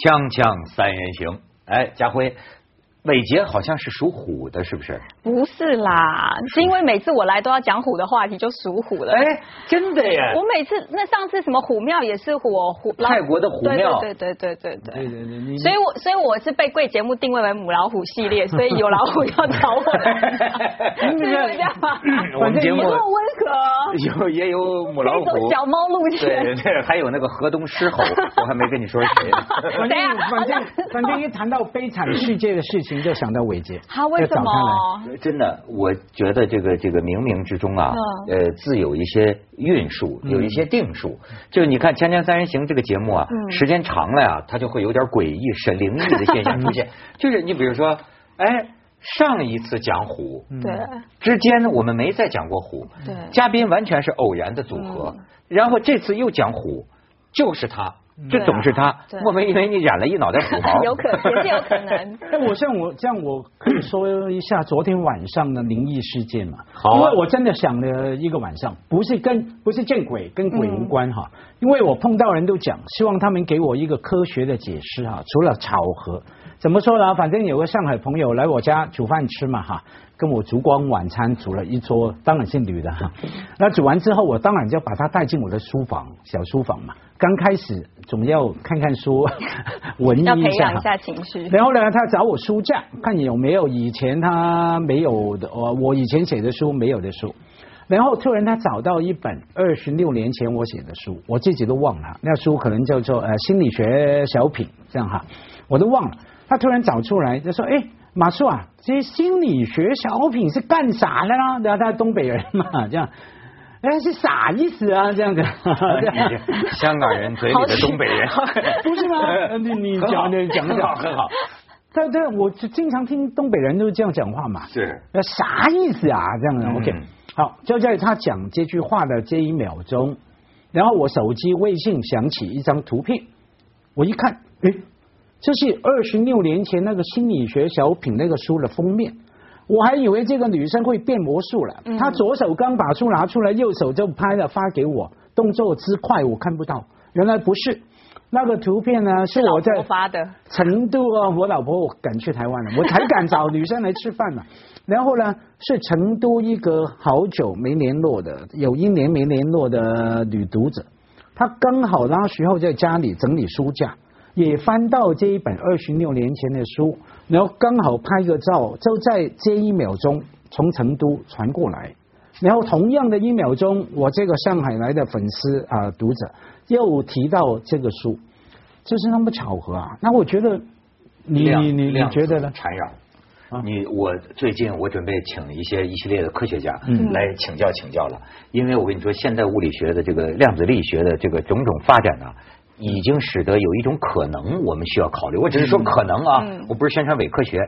锵锵三人行，哎，家辉。伟杰好像是属虎的，是不是？不是啦，是因为每次我来都要讲虎的话题，就属虎了。哎，真的耶！我每次那上次什么虎庙也是虎虎，泰国的虎庙，对对对对对对对对。所以我所以我是被贵节目定位为母老虎系列，所以有老虎要找我。是这样吗？我们节目温和，有也有母老虎，小猫路线，对对，还有那个河东狮吼，我还没跟你说谁。反正反正反正一谈到悲惨世界的事情。就想到伟杰，他为什么？真的，我觉得这个这个冥冥之中啊，呃，自有一些运数，有一些定数。就你看《锵锵三人行》这个节目啊，时间长了呀，它就会有点诡异、是灵异的现象出现。就是你比如说，哎，上一次讲虎，对，之间呢我们没再讲过虎，对，嘉宾完全是偶然的组合，然后这次又讲虎，就是他。这总是他，莫非因为你染了一脑袋土毛？有可能，是有可能。那我像我这样，我可以说一下昨天晚上的灵异事件嘛？好，因为我真的想了一个晚上，不是跟不是见鬼，跟鬼无关哈。因为我碰到人都讲，希望他们给我一个科学的解释哈。除了巧合，怎么说呢？反正有个上海朋友来我家煮饭吃嘛哈，跟我烛光晚餐煮了一桌，当然是女的哈。那煮完之后，我当然就把她带进我的书房，小书房嘛。刚开始总要看看书，文艺一下，培养一下情绪。然后呢，他找我书架，看有没有以前他没有的，我我以前写的书没有的书。然后突然他找到一本二十六年前我写的书，我自己都忘了，那书可能叫做呃心理学小品这样哈，我都忘了。他突然找出来就说：“哎，马叔啊，这些心理学小品是干啥的啦？”然后他东北人嘛，这样。哎，是啥意思啊？这样子，香港人嘴里的东北人，不是吗？你 你讲的讲的很好，很好。对对，我就经常听东北人都这样讲话嘛。是。那啥意思啊？这样子，OK。好，就在他讲这句话的这一秒钟，然后我手机微信响起一张图片，我一看，哎，这是二十六年前那个心理学小品那个书的封面。我还以为这个女生会变魔术了，她左手刚把书拿出来，右手就拍了发给我，动作之快我看不到，原来不是。那个图片呢，是我在发的。成都啊，我老婆我赶去台湾了，我才敢找女生来吃饭嘛。然后呢，是成都一个好久没联络的，有一年没联络的女读者，她刚好那时候在家里整理书架，也翻到这一本二十六年前的书。然后刚好拍个照，就在这一秒钟从成都传过来，然后同样的一秒钟，我这个上海来的粉丝啊读者又提到这个书，就是那么巧合啊！那我觉得你你你你觉得呢？缠绕你我最近我准备请一些一系列的科学家来请教请教了，因为我跟你说，现代物理学的这个量子力学的这个种种发展呢。已经使得有一种可能，我们需要考虑。我只是说可能啊，我不是宣传伪科学，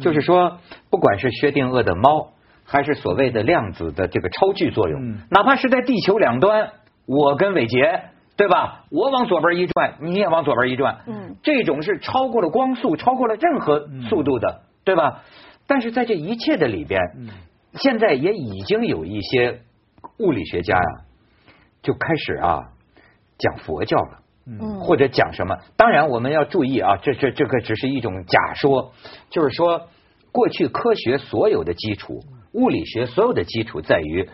就是说，不管是薛定谔的猫，还是所谓的量子的这个超距作用，哪怕是在地球两端，我跟伟杰，对吧？我往左边一转，你也往左边一转，这种是超过了光速，超过了任何速度的，对吧？但是在这一切的里边，现在也已经有一些物理学家呀，就开始啊讲佛教了。或者讲什么？当然，我们要注意啊，这这这个只是一种假说，就是说，过去科学所有的基础，物理学所有的基础在于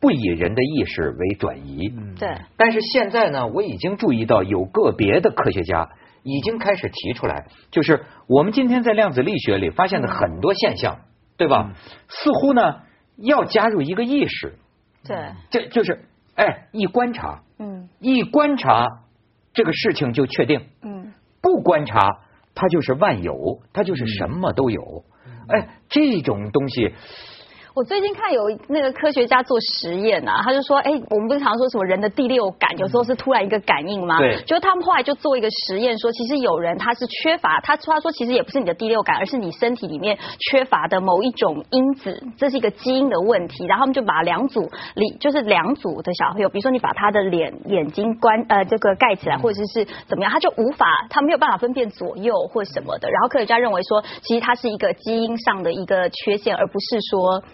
不以人的意识为转移。对。但是现在呢，我已经注意到有个别的科学家已经开始提出来，就是我们今天在量子力学里发现的很多现象，对吧？似乎呢要加入一个意识。对。这就是哎，一观察，嗯，一观察。这个事情就确定，嗯，不观察，它就是万有，它就是什么都有，哎，这种东西。我最近看有那个科学家做实验啊，他就说，哎，我们不是常说什么人的第六感有时候是突然一个感应吗？对。就他们后来就做一个实验，说其实有人他是缺乏，他他说其实也不是你的第六感，而是你身体里面缺乏的某一种因子，这是一个基因的问题。然后他们就把两组里就是两组的小朋友，比如说你把他的脸眼睛关呃这个盖起来，或者是怎么样，他就无法他没有办法分辨左右或什么的。然后科学家认为说，其实它是一个基因上的一个缺陷，而不是说。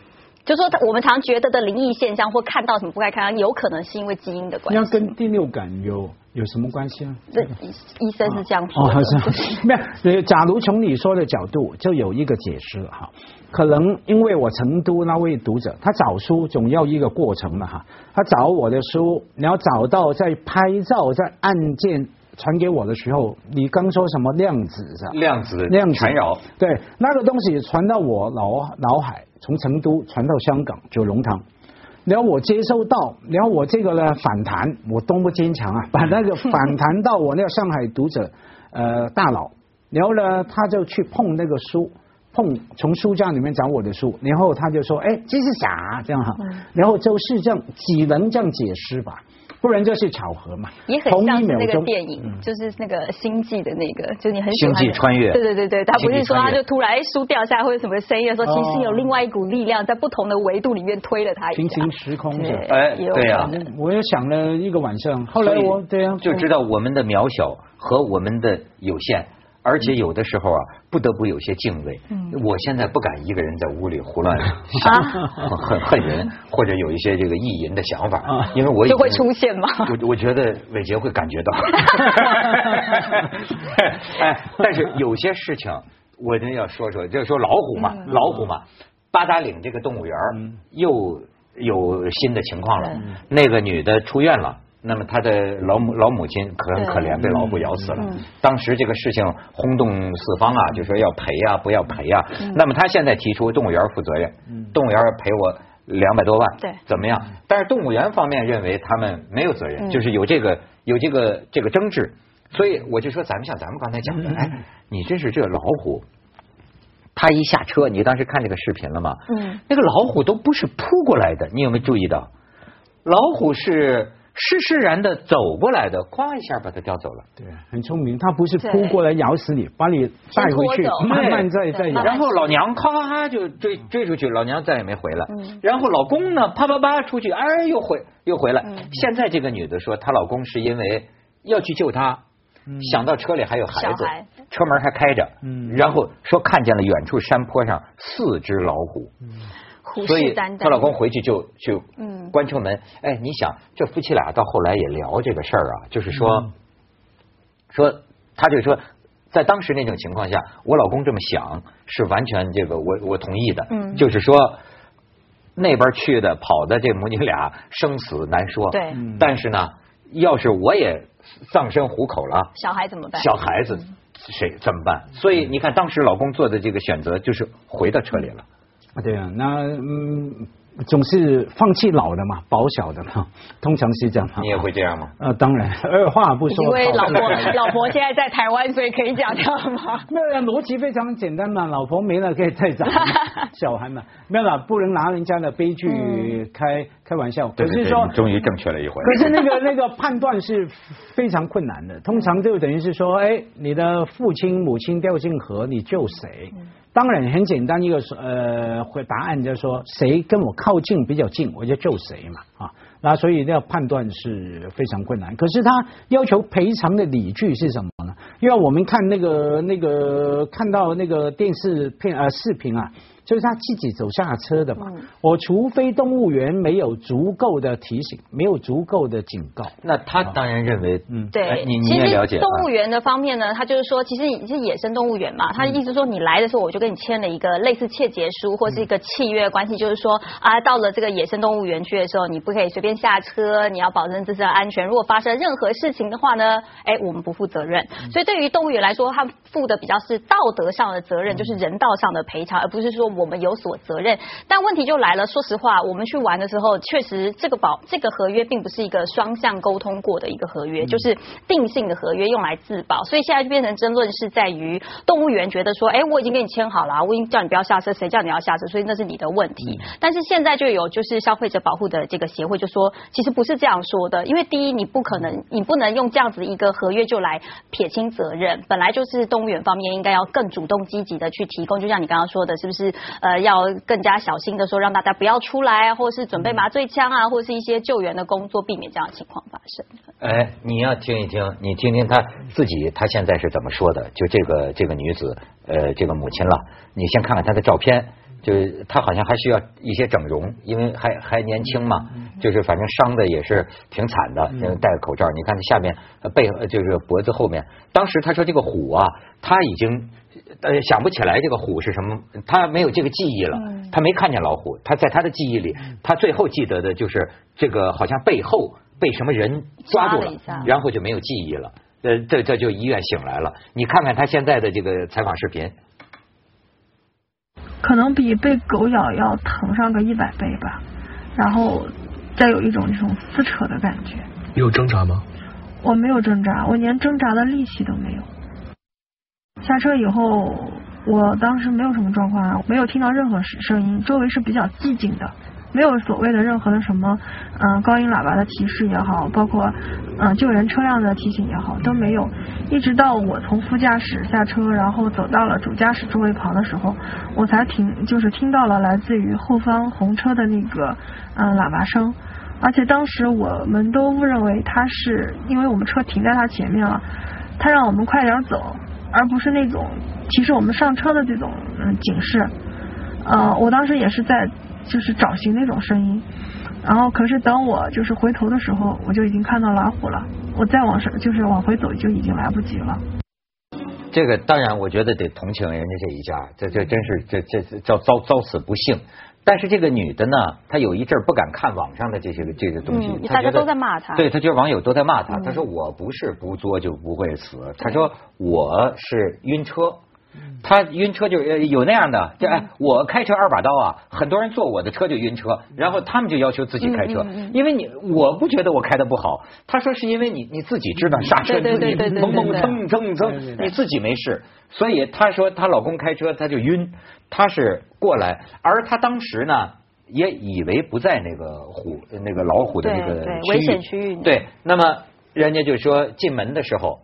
就说他我们常觉得的灵异现象或看到什么不该看到，有可能是因为基因的关那系。跟第六感有有什么关系啊？这医医生是这样说哦，的。好像 没有。呃假如从你说的角度，就有一个解释哈。可能因为我成都那位读者，他找书总要一个过程的哈。他找我的书，然后找到在拍照，在按键传给我的时候，你刚说什么量子是吧？量子量子缠绕，对，那个东西传到我脑脑海，从成都传到香港九龙塘，然后我接收到，然后我这个呢反弹，我多么坚强啊！把那个反弹到我那个上海读者呃大佬，然后呢他就去碰那个书。碰从书架里面找我的书，然后他就说：“哎，这是啥？”这样哈，然后就是这样，只能这样解释吧，不然就是巧合嘛。也很像是那个电影，就是那个星际的那个，就你很喜星欢星际穿越对对对对，他不是说他就突然哎书掉下来或者什么声音的时候，哦其实有另外一股力量在不同的维度里面推了他一下平行。时空是吧。对哎对呀可能我也想了一个晚上，后来我对啊，就知道我们的渺小和我们的有限。而且有的时候啊，不得不有些敬畏。嗯。我现在不敢一个人在屋里胡乱想，恨恨人，或者有一些这个意淫的想法。啊，因为我就会出现吗？我我觉得伟杰会感觉到，哎，但是有些事情我真要说说，就是说老虎嘛，嗯。老虎嘛，八达岭这个动物园嗯。又有新的情况了。嗯，那个女的出院了。那么他的老母老母亲可很可怜，被老虎咬死了嗯。当时这个事情轰动四方啊，就说要赔啊，不要赔呀。那么他现在提出动物园负责任，动物园赔我两百多万，对怎么样？但是动物园方面认为他们没有责任，嗯就是有这个有这个这个争执，所以我就说咱们像咱们刚才讲的，哎，你真是这老虎。他一下车，你当时看这个视频了吗？嗯，那个老虎都不是扑过来的，你有没有注意到？老虎是施施然的走过来的，咵一下把它叼走了。对，很聪明，他不是扑过来咬死你，把你带回去慢慢再再咬。然后老娘咔咔咔就追追出去，老娘再也没回来。嗯然后老公呢，啪啪啪出去，哎，又回又回来。嗯现在这个女的说，她老公是因为要去救她，想到车里还有孩子孩，车门还开着，嗯然后说看见了远处山坡上四只老虎，虎所以视眈眈。她老公回去就就嗯关车门。哎，你想这夫妻俩到后来也聊这个事儿啊，就是说。嗯说，他就说，在当时那种情况下，我老公这么想是完全这个我我同意的，嗯就是说那边去的跑的这母女俩生死难说，对嗯但是呢，要是我也葬身虎口了，小孩怎么办？小孩子谁怎么办？所以你看，当时老公做的这个选择就是回到车里了。啊对啊，那嗯，总是放弃老的嘛，保小的嘛，通常是这样。你也会这样吗？呃，当然，二话不说。因为老婆老婆现在在台湾，所以可以讲这样吗？没有，逻辑非常简单嘛，老婆没了可以再找小孩嘛，没有啦，不能拿人家的悲剧开、开玩笑。可是说，终于正确了一回。可是那个那个判断是非常困难的，通常就等于是说，哎，你的父亲母亲掉进河，你救谁？当然很简单一个呃回答案就是说，谁跟我靠近比较近，我就救谁嘛啊。那所以要判断是非常困难。可是他要求赔偿的理据是什么呢？因为我们看那个那个看到那个电视片呃视频啊，就是他自己走下车的嘛。嗯我除非动物园没有足够的提醒，没有足够的警告。那他当然认为，嗯哎对，你你其实也了解啊动物园的方面呢，他就是说，其实你是野生动物园嘛，他的意思说，你来的时候我就跟你签了一个类似切结书或是一个契约关系，就是说啊，到了这个野生动物园区的时候，你不可以随便下车，你要保证自身的安全。如果发生任何事情的话呢，哎，我们不负责任。所以对于动物园来说，他负的比较是道德上的责任，就是人道上的赔偿，而不是说我们有所责任。但问题就来了，说实话，我们去玩的时候，确实这个保这个合约并不是一个双向沟通过的一个合约，就是定性的合约用来自保，所以现在就变成争论是在于动物园觉得说，哎，我已经跟你签好了，我已经叫你不要下车，谁叫你要下车，所以那是你的问题。但是现在就有就是消费者保护的这个协会就说，其实不是这样说的，因为第一你不可能，你不能用这样子一个合约就来撇清责任，本来就是动物园方面应该要更主动积极的去提供，就像你刚刚说的，是不是呃要更加小心的说让大家不要出来啊，或者是准备麻醉枪啊，或者是一些救援的工作，避免这样的情况发生。哎，你要听一听，你听听她自己，她现在是怎么说的？就这个这个女子，呃，这个母亲了，你先看看她的照片，就是他好像还需要一些整容，因为还还年轻嘛，就是反正伤的也是挺惨的，就戴个口罩。你看他下面背就是脖子后面，当时他说这个虎啊，他已经呃想不起来这个虎是什么，他没有这个记忆了，他没看见老虎，他在他的记忆里，他最后记得的就是这个好像背后被什么人抓住了，然后就没有记忆了。呃，这这就医院醒来了。你看看他现在的这个采访视频。可能比被狗咬要疼上个一百倍吧，然后再有一种这种撕扯的感觉。你有挣扎吗？我没有挣扎，我连挣扎的力气都没有。下车以后，我当时没有什么状况，没有听到任何声音，周围是比较寂静的。没有所谓的任何的什么，嗯，高音喇叭的提示也好，包括嗯救援车辆的提醒也好，都没有。一直到我从副驾驶下车，然后走到了主驾驶座位旁的时候，我才听，就是听到了来自于后方红车的那个嗯喇叭声。而且当时我们都误认为他是因为我们车停在他前面了，他让我们快点走，而不是那种提示我们上车的这种嗯警示。呃，我当时也是在。就是找寻那种声音，然后可是等我就是回头的时候，我就已经看到老虎了。我再往上就是往回走就已经来不及了。这个当然，我觉得得同情人家这一家，这这真是这这叫遭遭此不幸。但是这个女的呢，她有一阵不敢看网上的这些个这些东西，大家都在骂她。对，她觉得网友都在骂她。她说我不是不作就不会死，她说我是晕车。他晕车就有那样的，就哎，我开车二把刀啊，很多人坐我的车就晕车，然后他们就要求自己开车，因为你我不觉得我开的不好，他说是因为你你自己知道刹车，你猛猛蹭蹭蹭，你自己没事，所以他说她老公开车他就晕，他是过来，而他当时呢也以为不在那个虎那个老虎的那个危险区域，对，那么人家就说进门的时候。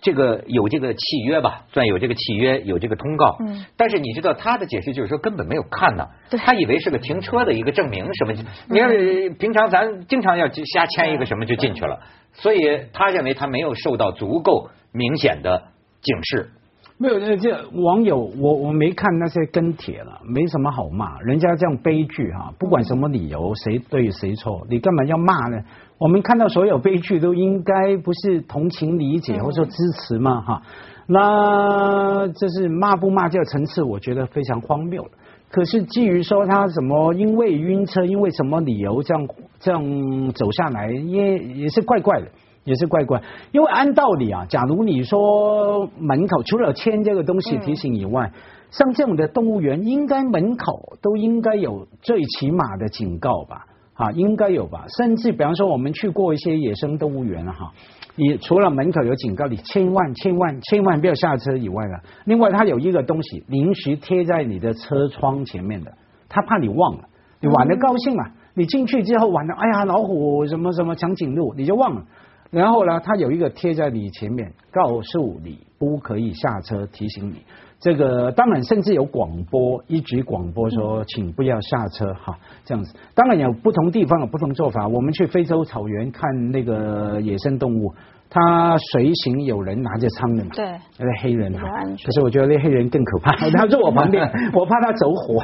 这个有这个契约吧，算有这个契约，有这个通告。嗯。但是你知道他的解释就是说根本没有看呢，他以为是个停车的一个证明什么。你看平常咱经常要瞎签一个什么就进去了，所以他认为他没有受到足够明显的警示。没有，这网友我我没看那些跟帖了，没什么好骂。人家这样悲剧哈，不管什么理由，谁对谁错，你干嘛要骂呢？我们看到所有悲剧都应该不是同情理解或者说支持嘛哈，那这是骂不骂这个层次，我觉得非常荒谬了。可是基于说他什么因为晕车，因为什么理由这样这样走下来，也也是怪怪的，也是怪怪。因为按道理啊，假如你说门口除了签这个东西提醒以外，像这种的动物园，应该门口都应该有最起码的警告吧。啊，应该有吧？甚至比方说，我们去过一些野生动物园了哈，你除了门口有警告你千万千万千万不要下车以外呢，另外它有一个东西临时贴在你的车窗前面的，他怕你忘了，你玩的高兴了，你进去之后玩的，哎呀老虎什么什么长颈鹿你就忘了，然后呢，它有一个贴在你前面，告诉你不可以下车，提醒你。这个当然，甚至有广播，一直广播说，请不要下车哈，这样子。当然有不同地方有不同做法。我们去非洲草原看那个野生动物，他随行有人拿着枪的嘛，对，那个黑人哈。可是我觉得那黑人更可怕，他坐我旁边，我怕他走火。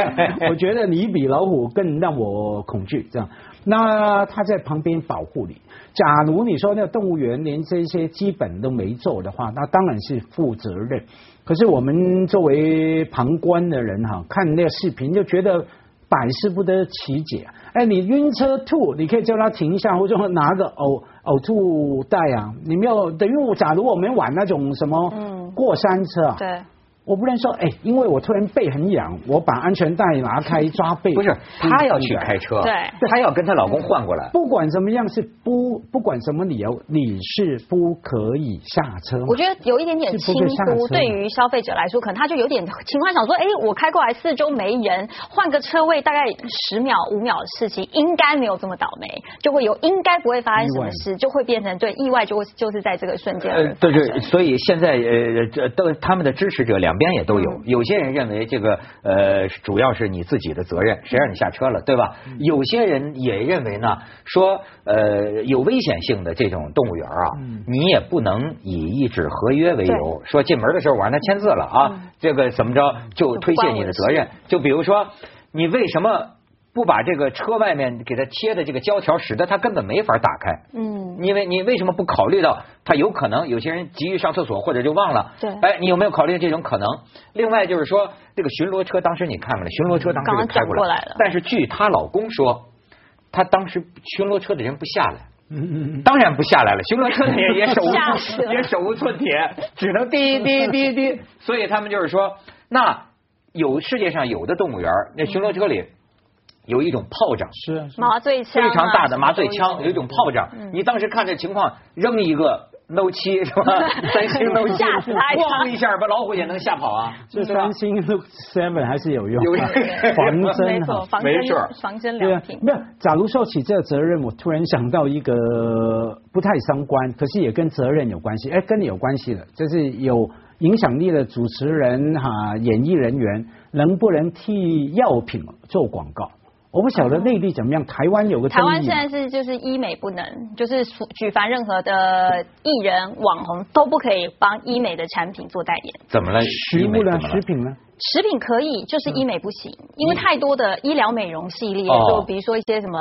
我觉得你比老虎更让我恐惧，这样。那他在旁边保护你。假如你说那个动物园连这些基本都没做的话，那当然是负责任。可是我们作为旁观的人哈，看那个视频就觉得百思不得其解。哎，你晕车吐，你可以叫他停一下，或者说拿个 呕呕吐袋啊。你没有等于我，假如我们玩那种什么过山车啊。对。我不能说，哎，因为我突然背很痒，我把安全带拿开抓背。不是，她要去开车，对，她要跟她老公换过来。不管怎么样，是不不管什么理由，你是不可以下车。我觉得有一点点轻忽，对于消费者来说，可能他就有点情况，想说，哎，我开过来四周没人，换个车位大概十秒五秒的事情，应该没有这么倒霉，就会有应该不会发生什么事，就会变成对意外，就会就是在这个瞬间。呃，对对，所以现在呃，这都他们的支持者两。两边也都有。有些人认为这个呃主要是你自己的责任，谁让你下车了，对吧？有些人也认为呢，说呃有危险性的这种动物园啊，你也不能以一纸合约为由，说进门的时候我让他签字了啊，这个怎么着就推卸你的责任？就比如说你为什么？不把这个车外面给它贴的这个胶条，使得它根本没法打开。嗯，因为你为什么不考虑到它有可能有些人急于上厕所或者就忘了？对，哎，你有没有考虑这种可能？另外就是说，这个巡逻车当时你看了，巡逻车当时就开过来了。但是据她老公说，他当时巡逻车的人不下来。嗯嗯嗯。当然不下来了，巡逻车的人 也手无也手无寸铁，只能滴滴滴滴。所以他们就是说，那有世界上有的动物园，那巡逻车里。有一种炮仗，是麻醉枪，非常大的麻醉枪，有一种炮仗。你当时看这情况，扔一个 No 七是吧？三星 No 七，咣一下把老虎也能吓跑啊！这三星 No Seven 还是有用，有 防针哈，没错，防针良品。没有，假如说起这个责任，我突然想到一个不太相关，可是也跟责任有关系。哎，跟你有关系的，就是有影响力的主持人哈，演艺人员能不能替药品做广告？我不晓得内地怎么样，台湾有个台湾现在是就是医美不能，就是举凡任何的艺人网红都不可以帮医美的产品做代言。怎么了？食物呢？食品呢？食品可以，就是医美不行，因为太多的医疗美容系列，就比如说一些什么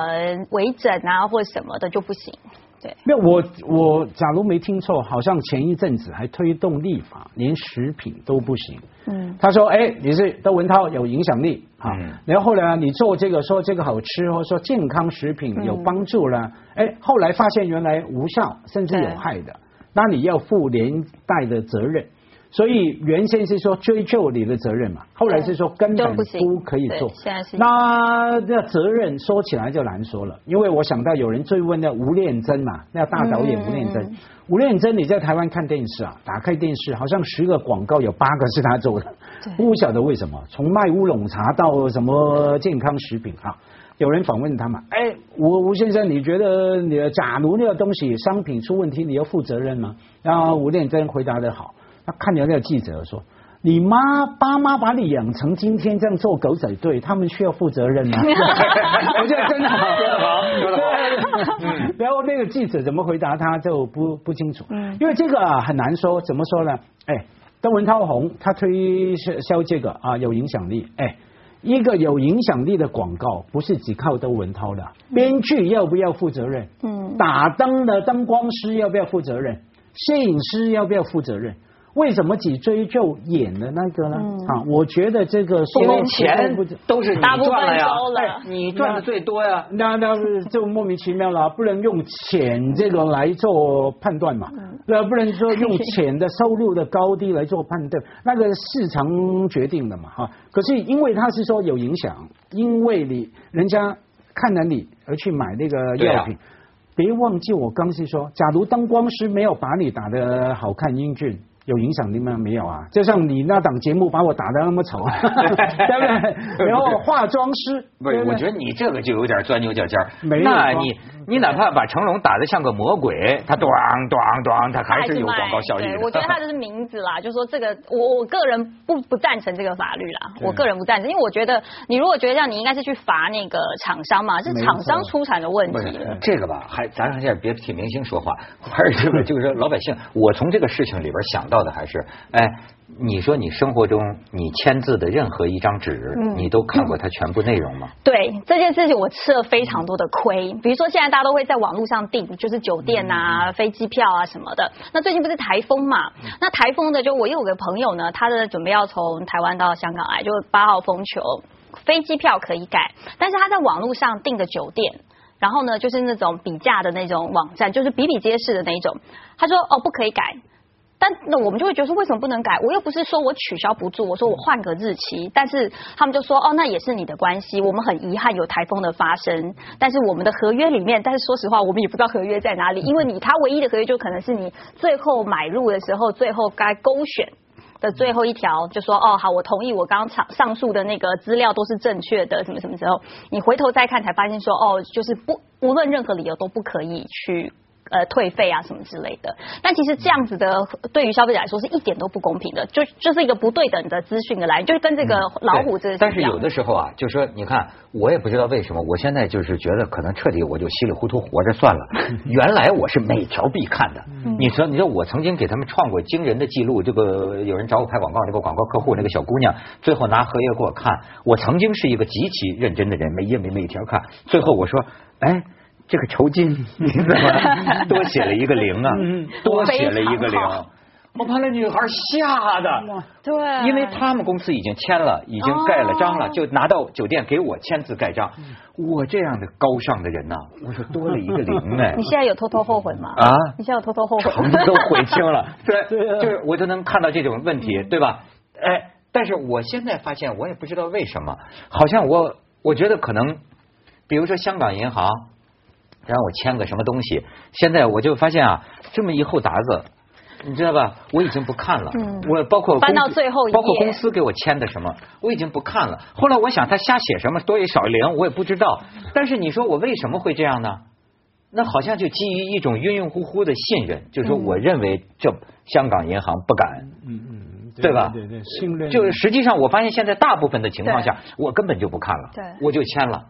微整啊或者什么的就不行。对，那我我假如没听错，好像前一阵子还推动立法，连食品都不行。嗯，他说：“哎，你是窦文涛有影响力啊，然后呢，你做这个说这个好吃，或者说健康食品有帮助了，哎，后来发现原来无效甚至有害的，那你要负连带的责任。”所以原先是说追究你的责任嘛，后来是说根本不可以做。那那责任说起来就难说了，因为我想到有人追问那吴念真嘛，那大导演吴念真，吴念真你在台湾看电视啊，打开电视好像十个广告有八个是他做的，不晓得为什么，从卖乌龙茶到什么健康食品啊，有人访问他嘛，哎，吴吴先生，你觉得你假如那个东西商品出问题，你要负责任吗？然后吴念真回答的好。他看着那个记者说：“你妈爸妈把你养成今天这样做狗仔队，他们需要负责任吗？” 我觉得真的好，然后那个记者怎么回答他就不不清楚，因为这个啊很难说，怎么说呢？哎，窦文涛红他推销这个啊有影响力，哎，一个有影响力的广告不是只靠窦文涛的，编剧要不要负责任？嗯，打灯的灯光师要不要负责任？摄影师要不要负责任？为什么只追究演的那个呢？啊，我觉得这个因为钱都是你赚了呀，你赚的最多呀，那那就莫名其妙了，不能用钱这个来做判断嘛，那不能说用钱的收入的高低来做判断，那个市场决定的嘛，哈。可是因为他是说有影响，因为你人家看了你而去买那个药品，别忘记我刚是说，假如灯光师没有把你打的好看英俊。有影响力吗？没有啊，就像你那档节目把我打的那么丑，对不对？然后化妆师，不是，我觉得你这个就有点钻牛角尖儿。没那你你哪怕把成龙打的像个魔鬼，他咣咣咣，他还是有广告效益。我觉得他就是名字啦，就说这个，我我个人不不赞成这个法律啦，我个人不赞成，因为我觉得你如果觉得这样，你应该是去罚那个厂商嘛，是厂商出产的问题。这个吧，还咱现在别替明星说话，还是这个就是说老百姓，我从这个事情里边想到的还是，哎，你说你生活中你签字的任何一张纸，你都看过它全部内容吗？对这件事情，我吃了非常多的亏。比如说现在大家都会在网络上订，就是酒店啊、飞机票啊什么的。那最近不是台风嘛？那台风的就我有个朋友呢，他的准备要从台湾到香港来，就八号风球，飞机票可以改，但是他在网络上订的酒店，然后呢就是那种比价的那种网站，就是比比皆是的那一种，他说哦不可以改。但那我们就会觉得说，为什么不能改？我又不是说我取消不住，我说我换个日期。但是他们就说，哦，那也是你的关系。我们很遗憾有台风的发生，但是我们的合约里面，但是说实话，我们也不知道合约在哪里，因为你他唯一的合约就可能是你最后买入的时候，最后该勾选的最后一条，就说，哦，好，我同意，我刚刚上上述的那个资料都是正确的，什么什么时候？你回头再看才发现说，哦，就是不无论任何理由都不可以去。呃退费啊什么之类的。但其实这样子的对于消费者来说是一点都不公平的，就就是一个不对等的资讯的来源，就是跟这个老虎这个。但是有的时候啊，就说你看，我也不知道为什么，我现在就是觉得可能彻底我就稀里糊涂活着算了。原来我是每条必看的。你说，你说我曾经给他们创过惊人的记录，这个有人找我拍广告，那个广告客户那个小姑娘，最后拿合约给我看。我曾经是一个极其认真的人，每页每每条看。最后我说，哎。这个酬金 你怎么多写了一个零啊？多写了一个零，我把那女孩吓的。对，因为他们公司已经签了，已经盖了章了，就拿到酒店给我签字盖章。我这样的高尚的人呐，我说多了一个零哎。你现在有偷偷后悔吗？啊？你现在有偷偷后悔？都悔青了。对，就是我就能看到这种问题，对吧？哎，但是我现在发现，我也不知道为什么，好像我我觉得可能，比如说香港银行。让我签个什么东西？现在我就发现啊，这么一厚沓子，你知道吧？我已经不看了。嗯。我包括翻到最后一包括公司给我签的什么，我已经不看了。后来我想，他瞎写什么多一少一零，我也不知道。但是你说我为什么会这样呢？那好像就基于一种晕晕乎乎的信任，就是说我认为这香港银行不敢。嗯嗯。对吧？对对，信任。就是实际上，我发现现在大部分的情况下，我根本就不看了。对。我就签了。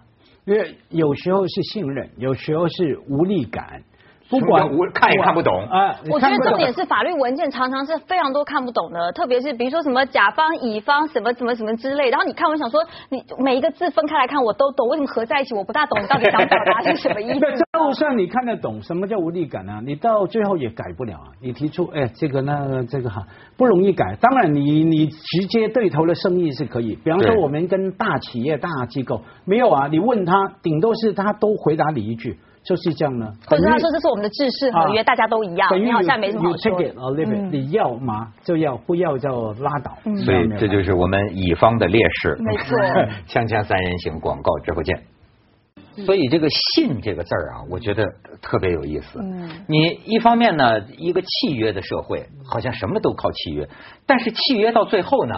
因为有时候是信任，有时候是无力感。不管我看也看不懂啊！我觉得重点是法律文件常常是非常多看不懂的，特别是比如说什么甲方、乙方什么什么什么之类，然后你看我想说，你每一个字分开来看我都懂，为什么合在一起我不大懂？你到底想表达是什么意思？就算你看得懂，什么叫无力感啊？你到最后也改不了啊！你提出哎，这个那个这个哈不容易改。当然，你你直接对头的生意是可以，比方说我们跟大企业、大机构没有啊，你问他，顶多是他都回答你一句。就是这样呢，或者他说这是我们的制式合约，大家都一样，你好像没什么好说。你要吗？就要，不要就拉倒。所以这就是我们乙方的劣势。没错。锵锵三人行，广告之后见。所以这个“信”这个字儿啊，我觉得特别有意思。嗯。你一方面呢，一个契约的社会，好像什么都靠契约，但是契约到最后呢，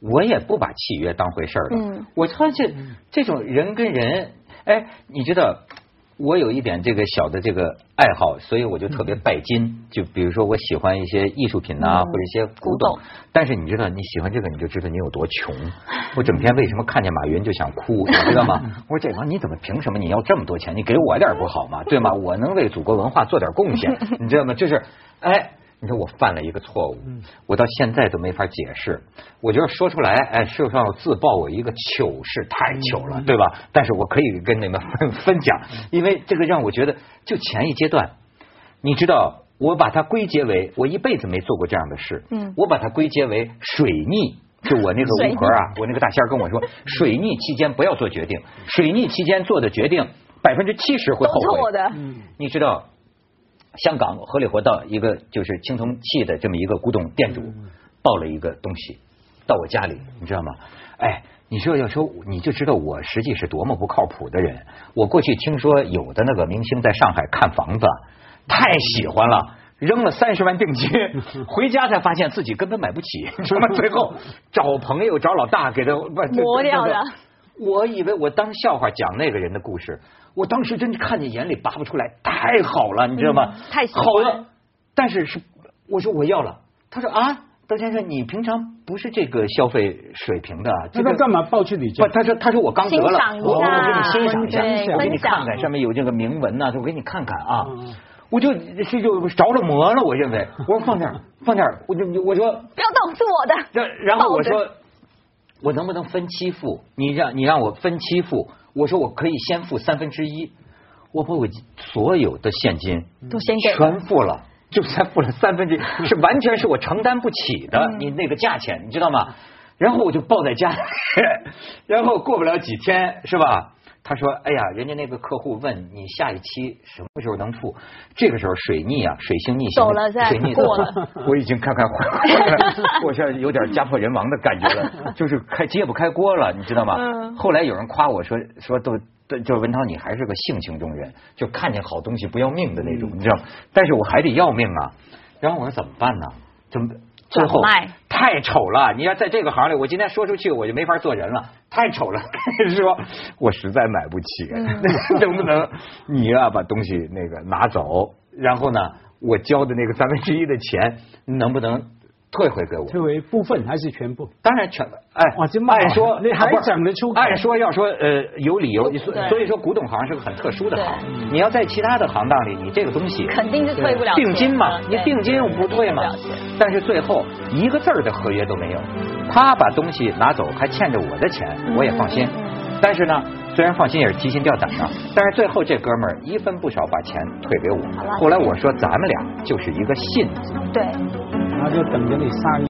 我也不把契约当回事儿了。嗯。我发现这种人跟人，哎，你知道。我有一点这个小的这个爱好，所以我就特别拜金。就比如说，我喜欢一些艺术品呐，或者一些古董。但是你知道，你喜欢这个，你就知道你有多穷。我整天为什么看见马云就想哭，你知道吗？我说这王你怎么凭什么你要这么多钱？你给我点不好吗？对吗？我能为祖国文化做点贡献，你知道吗？就是哎。你说我犯了一个错误，我到现在都没法解释。我觉得说出来，哎，是要自曝我一个糗事，太糗了，对吧？但是我可以跟你们 分分享，因为这个让我觉得，就前一阶段，你知道，我把它归结为我一辈子没做过这样的事。嗯，我把它归结为水逆，就我那个 巫婆啊，我那个大仙跟我说，水逆期间不要做决定，水逆期间做的决定百分之七十会后悔。的，你知道。香港荷里活道一个就是青铜器的这么一个古董店主，抱了一个东西到我家里，你知道吗？哎，你说要说你就知道我实际是多么不靠谱的人。我过去听说有的那个明星在上海看房子，太喜欢了，扔了三十万定金，回家才发现自己根本买不起，什么最后找朋友找老大给他磨掉了。我以为我当笑话讲那个人的故事。我当时真看见眼里拔不出来，太好了，你知道吗？太好了，但是是我说我要了，他说啊，窦先生，你平常不是这个消费水平的，这个干嘛抱去你家？不，他说他说我刚得了，我我给你欣赏一下，我给你看看，上面有这个铭文呐，我给你看看啊，我就这就着了魔了，我认为，我说放这儿放这儿，我就我说不要动，是我的。然后我说我能不能分期付？你让你让我分期付。我说我可以先付三分之一，我把我所有的现金都先给全付了，就才付了三分之一，是完全是我承担不起的，你那个价钱你知道吗？然后我就抱在家里，然后过不了几天是吧？他说：“哎呀，人家那个客户问你下一期什么时候能付？这个时候水逆啊，水星逆行，走了，水逆过了，我已经看看，我现在有点家破人亡的感觉了，就是开揭不开锅了，你知道吗？后来有人夸我说说都都，就是文涛你还是个性情中人，就看见好东西不要命的那种，你知道吗？但是我还得要命啊。然后我说怎么办呢？怎么？”最后太丑了！你要在这个行里，我今天说出去我就没法做人了，太丑了。说，我实在买不起，能不能你啊把东西那个拿走，然后呢，我交的那个三分之一的钱能不能退回给我？退回部分还是全部？当然全哎，哇这骂按说你还整得出口按说要说呃有理由，所以说古董行是个很特殊的行。你要在其他的行当里，你这个东西肯定是退不了定金嘛，你定金我不退嘛。但是最后一个字儿的合约都没有，他把东西拿走，还欠着我的钱，我也放心。但是呢，虽然放心也是提心吊胆的，但是最后这哥们儿一分不少把钱退给我。后来我说咱们俩就是一个信字。对。他就等着你上